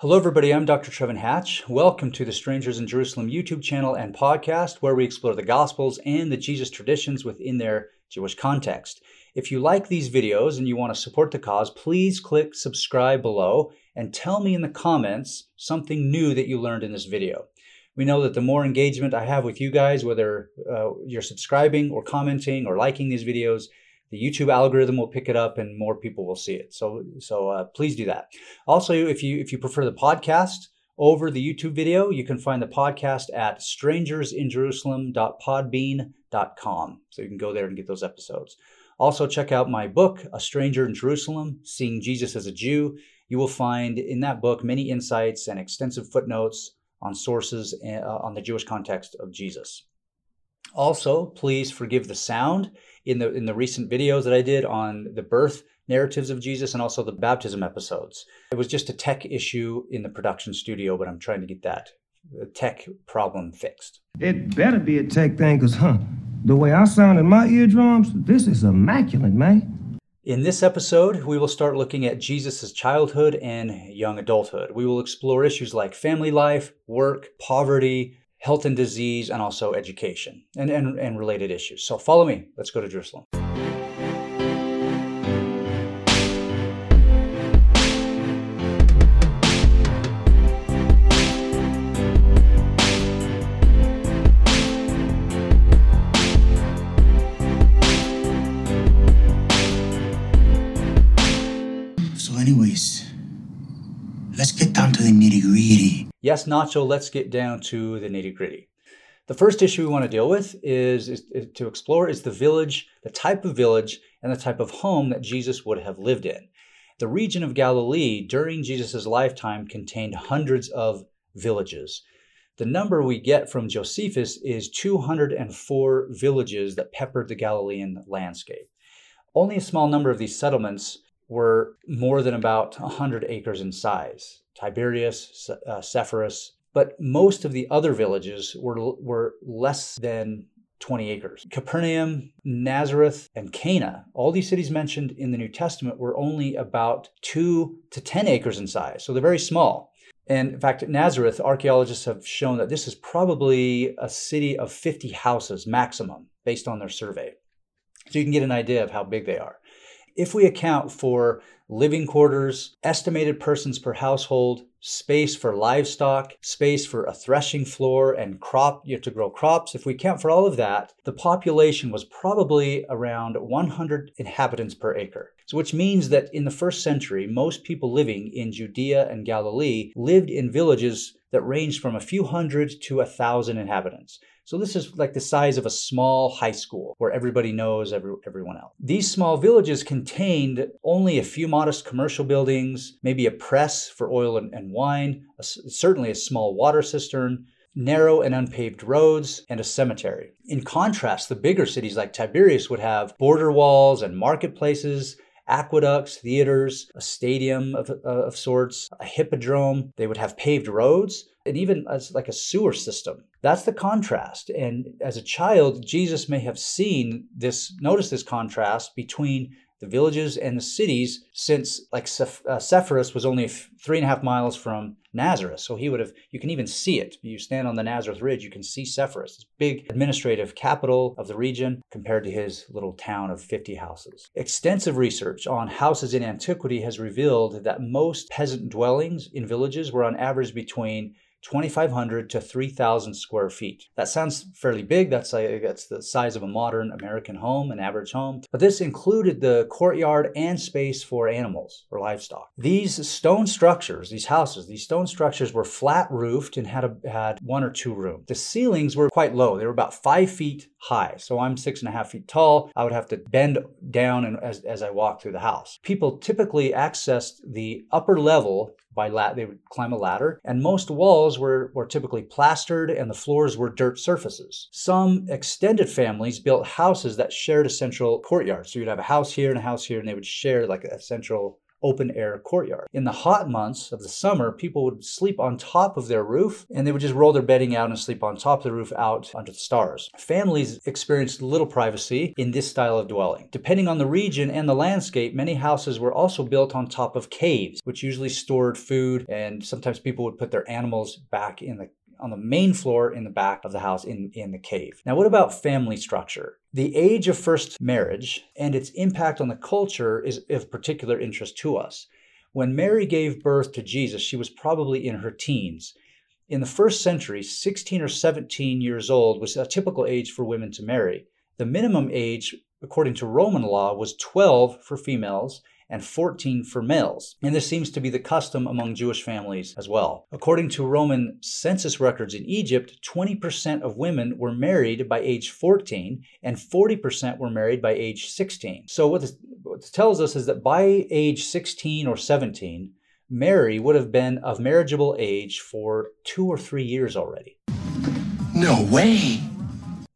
Hello, everybody. I'm Dr. Trevin Hatch. Welcome to the Strangers in Jerusalem YouTube channel and podcast, where we explore the Gospels and the Jesus traditions within their Jewish context. If you like these videos and you want to support the cause, please click subscribe below and tell me in the comments something new that you learned in this video. We know that the more engagement I have with you guys, whether uh, you're subscribing or commenting or liking these videos, the YouTube algorithm will pick it up and more people will see it. So so uh, please do that. Also, if you if you prefer the podcast over the YouTube video, you can find the podcast at strangersinjerusalem.podbean.com. So you can go there and get those episodes. Also, check out my book, A Stranger in Jerusalem Seeing Jesus as a Jew. You will find in that book many insights and extensive footnotes on sources uh, on the Jewish context of Jesus. Also, please forgive the sound in the in the recent videos that I did on the birth narratives of Jesus and also the baptism episodes. It was just a tech issue in the production studio, but I'm trying to get that uh, tech problem fixed. It better be a tech thing, cause huh, the way I sound in my eardrums, this is immaculate, man. In this episode, we will start looking at Jesus' childhood and young adulthood. We will explore issues like family life, work, poverty, health and disease, and also education and, and, and related issues. So follow me. Let's go to Jerusalem. So, anyways, let's get down to the nitty gritty. Yes, Nacho, let's get down to the nitty gritty. The first issue we want to deal with is, is, is, to explore is the village, the type of village, and the type of home that Jesus would have lived in. The region of Galilee during Jesus' lifetime contained hundreds of villages. The number we get from Josephus is 204 villages that peppered the Galilean landscape. Only a small number of these settlements were more than about 100 acres in size. Tiberias, uh, Sepphoris, but most of the other villages were, were less than 20 acres. Capernaum, Nazareth, and Cana, all these cities mentioned in the New Testament were only about 2 to 10 acres in size, so they're very small. And in fact, Nazareth, archaeologists have shown that this is probably a city of 50 houses maximum based on their survey. So you can get an idea of how big they are. If we account for living quarters, estimated persons per household, space for livestock, space for a threshing floor and crop you have to grow crops. If we count for all of that, the population was probably around 100 inhabitants per acre. So which means that in the first century, most people living in Judea and Galilee lived in villages that ranged from a few hundred to a thousand inhabitants. So this is like the size of a small high school where everybody knows every, everyone else. These small villages contained only a few modest commercial buildings, maybe a press for oil and, and wine, a, certainly a small water cistern, narrow and unpaved roads, and a cemetery. In contrast, the bigger cities like Tiberias would have border walls and marketplaces aqueducts, theaters, a stadium of, of sorts, a hippodrome. They would have paved roads and even as like a sewer system. That's the contrast. And as a child, Jesus may have seen this, notice this contrast between the villages and the cities since like Seph- uh, Sepphoris was only f- three and a half miles from Nazareth. So he would have, you can even see it. You stand on the Nazareth Ridge, you can see Sepphoris, this big administrative capital of the region compared to his little town of 50 houses. Extensive research on houses in antiquity has revealed that most peasant dwellings in villages were on average between 2,500 to 3,000 square feet. That sounds fairly big. That's, like, that's the size of a modern American home, an average home. But this included the courtyard and space for animals or livestock. These stone structures, these houses, these stone structures were flat roofed and had, a, had one or two rooms. The ceilings were quite low. They were about five feet high. So I'm six and a half feet tall. I would have to bend down and, as, as I walk through the house. People typically accessed the upper level by lat they would climb a ladder and most walls were, were typically plastered and the floors were dirt surfaces. Some extended families built houses that shared a central courtyard. So you'd have a house here and a house here and they would share like a central open air courtyard. In the hot months of the summer, people would sleep on top of their roof and they would just roll their bedding out and sleep on top of the roof out under the stars. Families experienced little privacy in this style of dwelling. Depending on the region and the landscape, many houses were also built on top of caves, which usually stored food and sometimes people would put their animals back in the on the main floor in the back of the house in, in the cave. Now, what about family structure? The age of first marriage and its impact on the culture is of particular interest to us. When Mary gave birth to Jesus, she was probably in her teens. In the first century, 16 or 17 years old was a typical age for women to marry. The minimum age, according to Roman law, was 12 for females and 14 for males. And this seems to be the custom among Jewish families as well. According to Roman census records in Egypt, 20% of women were married by age 14 and 40% were married by age 16. So what this, what this tells us is that by age 16 or 17, Mary would have been of marriageable age for two or three years already. No way.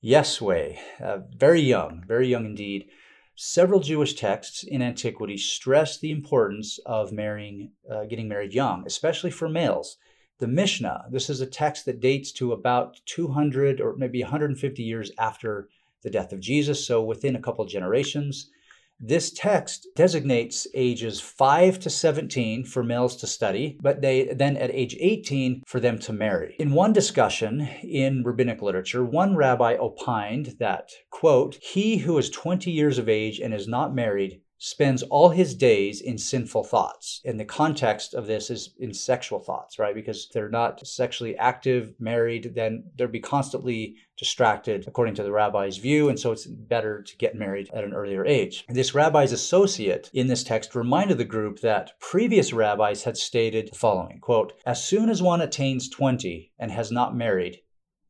Yes, way. Uh, very young, very young indeed. Several Jewish texts in antiquity stress the importance of marrying, uh, getting married young, especially for males. The Mishnah, this is a text that dates to about 200 or maybe 150 years after the death of Jesus, so within a couple generations. This text designates ages 5 to 17 for males to study, but they then at age 18 for them to marry. In one discussion in rabbinic literature, one rabbi opined that, quote, he who is 20 years of age and is not married spends all his days in sinful thoughts. And the context of this is in sexual thoughts, right? Because they're not sexually active, married, then they'll be constantly distracted, according to the rabbi's view. And so it's better to get married at an earlier age. This rabbi's associate in this text reminded the group that previous rabbis had stated the following quote, As soon as one attains 20 and has not married,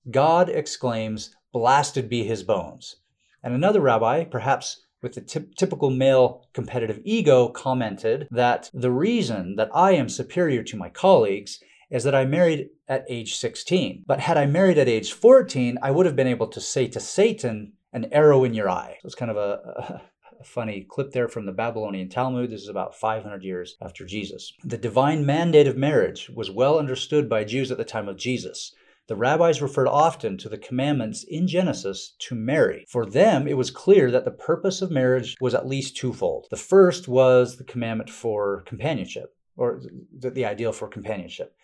God exclaims, Blasted be his bones. And another rabbi, perhaps with the t- typical male competitive ego, commented that the reason that I am superior to my colleagues is that I married at age 16. But had I married at age 14, I would have been able to say to Satan, an arrow in your eye. So it's kind of a, a funny clip there from the Babylonian Talmud. This is about 500 years after Jesus. The divine mandate of marriage was well understood by Jews at the time of Jesus. The rabbis referred often to the commandments in Genesis to marry. For them, it was clear that the purpose of marriage was at least twofold. The first was the commandment for companionship, or the, the ideal for companionship.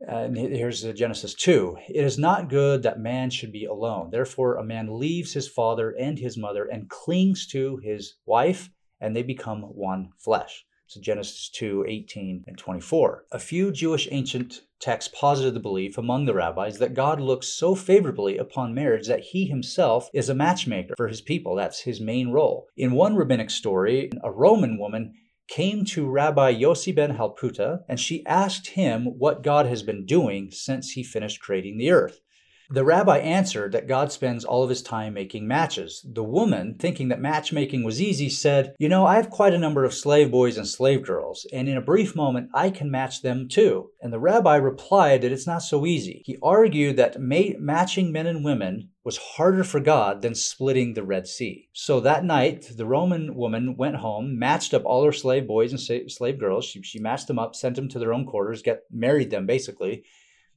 And here's Genesis 2. It is not good that man should be alone. Therefore, a man leaves his father and his mother and clings to his wife, and they become one flesh. So Genesis 2 18 and 24. A few Jewish ancient texts posited the belief among the rabbis that God looks so favorably upon marriage that he himself is a matchmaker for his people. That's his main role. In one rabbinic story, a Roman woman came to Rabbi Yossi ben Halafta and she asked him what God has been doing since he finished creating the earth. The rabbi answered that God spends all of his time making matches. The woman, thinking that matchmaking was easy, said, You know, I have quite a number of slave boys and slave girls, and in a brief moment I can match them too. And the rabbi replied that it's not so easy. He argued that ma- matching men and women was harder for God than splitting the Red Sea. So that night, the Roman woman went home, matched up all her slave boys and slave girls. She, she matched them up, sent them to their own quarters, get married them basically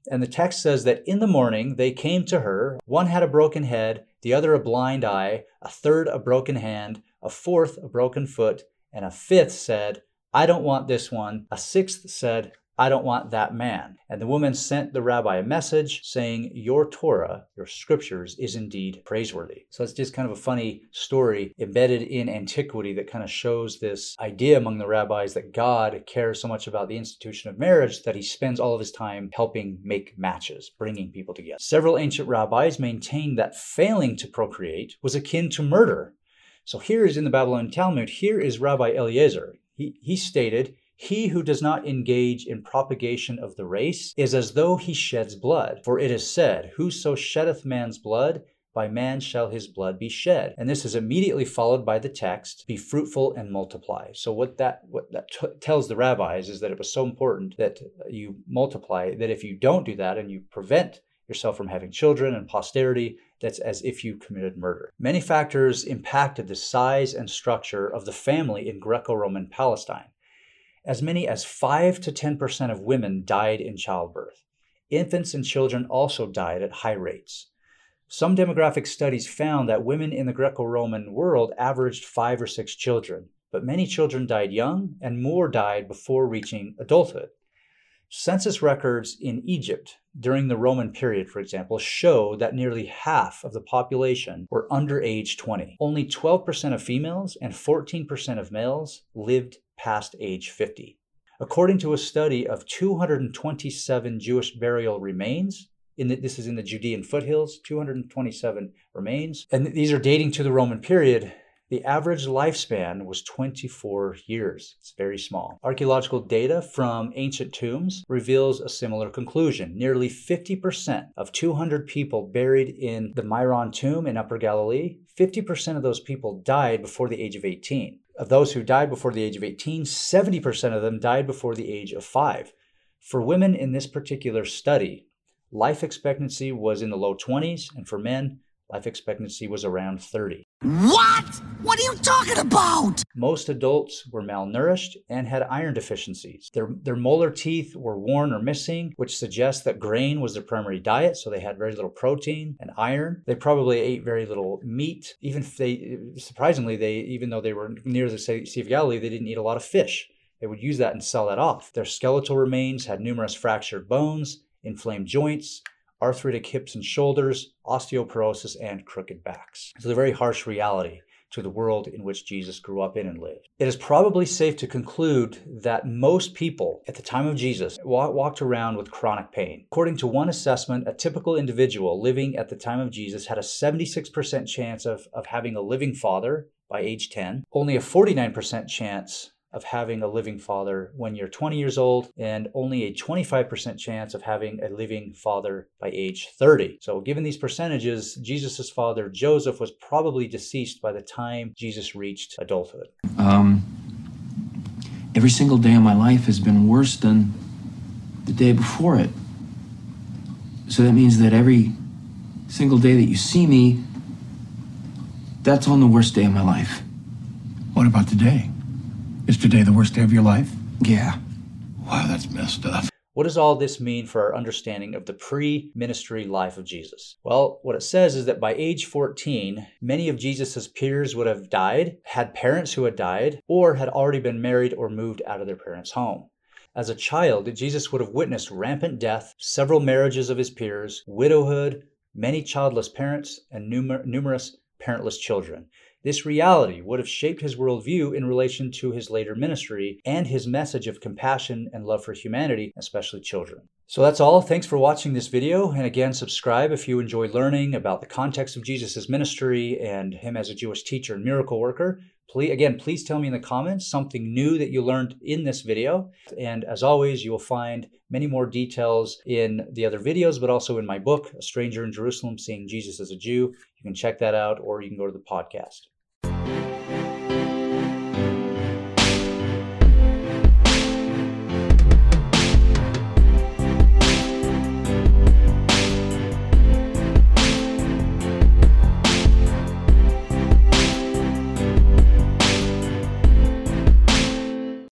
and the text says that in the morning they came to her. One had a broken head, the other a blind eye, a third a broken hand, a fourth a broken foot, and a fifth said, I don't want this one. A sixth said, I don't want that man. And the woman sent the rabbi a message saying, Your Torah, your scriptures, is indeed praiseworthy. So it's just kind of a funny story embedded in antiquity that kind of shows this idea among the rabbis that God cares so much about the institution of marriage that he spends all of his time helping make matches, bringing people together. Several ancient rabbis maintained that failing to procreate was akin to murder. So here is in the Babylonian Talmud, here is Rabbi Eliezer. He, he stated, he who does not engage in propagation of the race is as though he sheds blood. For it is said, Whoso sheddeth man's blood, by man shall his blood be shed. And this is immediately followed by the text, be fruitful and multiply. So what that what that t- tells the rabbis is that it was so important that you multiply that if you don't do that and you prevent yourself from having children and posterity, that's as if you committed murder. Many factors impacted the size and structure of the family in Greco-Roman Palestine. As many as 5 to 10% of women died in childbirth. Infants and children also died at high rates. Some demographic studies found that women in the Greco Roman world averaged five or six children, but many children died young and more died before reaching adulthood. Census records in Egypt during the Roman period, for example, show that nearly half of the population were under age 20. Only 12% of females and 14% of males lived past age 50. According to a study of 227 Jewish burial remains, in the, this is in the Judean foothills, 227 remains, and these are dating to the Roman period. The average lifespan was 24 years. It's very small. Archaeological data from ancient tombs reveals a similar conclusion. Nearly 50% of 200 people buried in the Meiron tomb in Upper Galilee, 50% of those people died before the age of 18. Of those who died before the age of 18, 70% of them died before the age of 5. For women in this particular study, life expectancy was in the low 20s, and for men, life expectancy was around 30. What? What are you talking about? Most adults were malnourished and had iron deficiencies. Their, their molar teeth were worn or missing, which suggests that grain was their primary diet, so they had very little protein and iron. They probably ate very little meat. Even if they, surprisingly, they even though they were near the Sea of Galilee, they didn't eat a lot of fish. They would use that and sell that off. Their skeletal remains had numerous fractured bones, inflamed joints, arthritic hips and shoulders, osteoporosis, and crooked backs. So, a very harsh reality to the world in which Jesus grew up in and lived. It is probably safe to conclude that most people at the time of Jesus walked around with chronic pain. According to one assessment, a typical individual living at the time of Jesus had a 76% chance of, of having a living father by age 10, only a 49% chance of having a living father when you're 20 years old, and only a 25% chance of having a living father by age 30. So, given these percentages, Jesus' father, Joseph, was probably deceased by the time Jesus reached adulthood. Um, every single day of my life has been worse than the day before it. So that means that every single day that you see me, that's on the worst day of my life. What about today? Is today the worst day of your life? Yeah. Wow, that's messed up. What does all this mean for our understanding of the pre ministry life of Jesus? Well, what it says is that by age 14, many of Jesus' peers would have died, had parents who had died, or had already been married or moved out of their parents' home. As a child, Jesus would have witnessed rampant death, several marriages of his peers, widowhood, many childless parents, and numer- numerous parentless children. This reality would have shaped his worldview in relation to his later ministry and his message of compassion and love for humanity, especially children. So that's all. Thanks for watching this video. And again, subscribe if you enjoy learning about the context of Jesus' ministry and him as a Jewish teacher and miracle worker. Please, again, please tell me in the comments something new that you learned in this video. And as always, you will find many more details in the other videos, but also in my book, A Stranger in Jerusalem Seeing Jesus as a Jew. You can check that out or you can go to the podcast.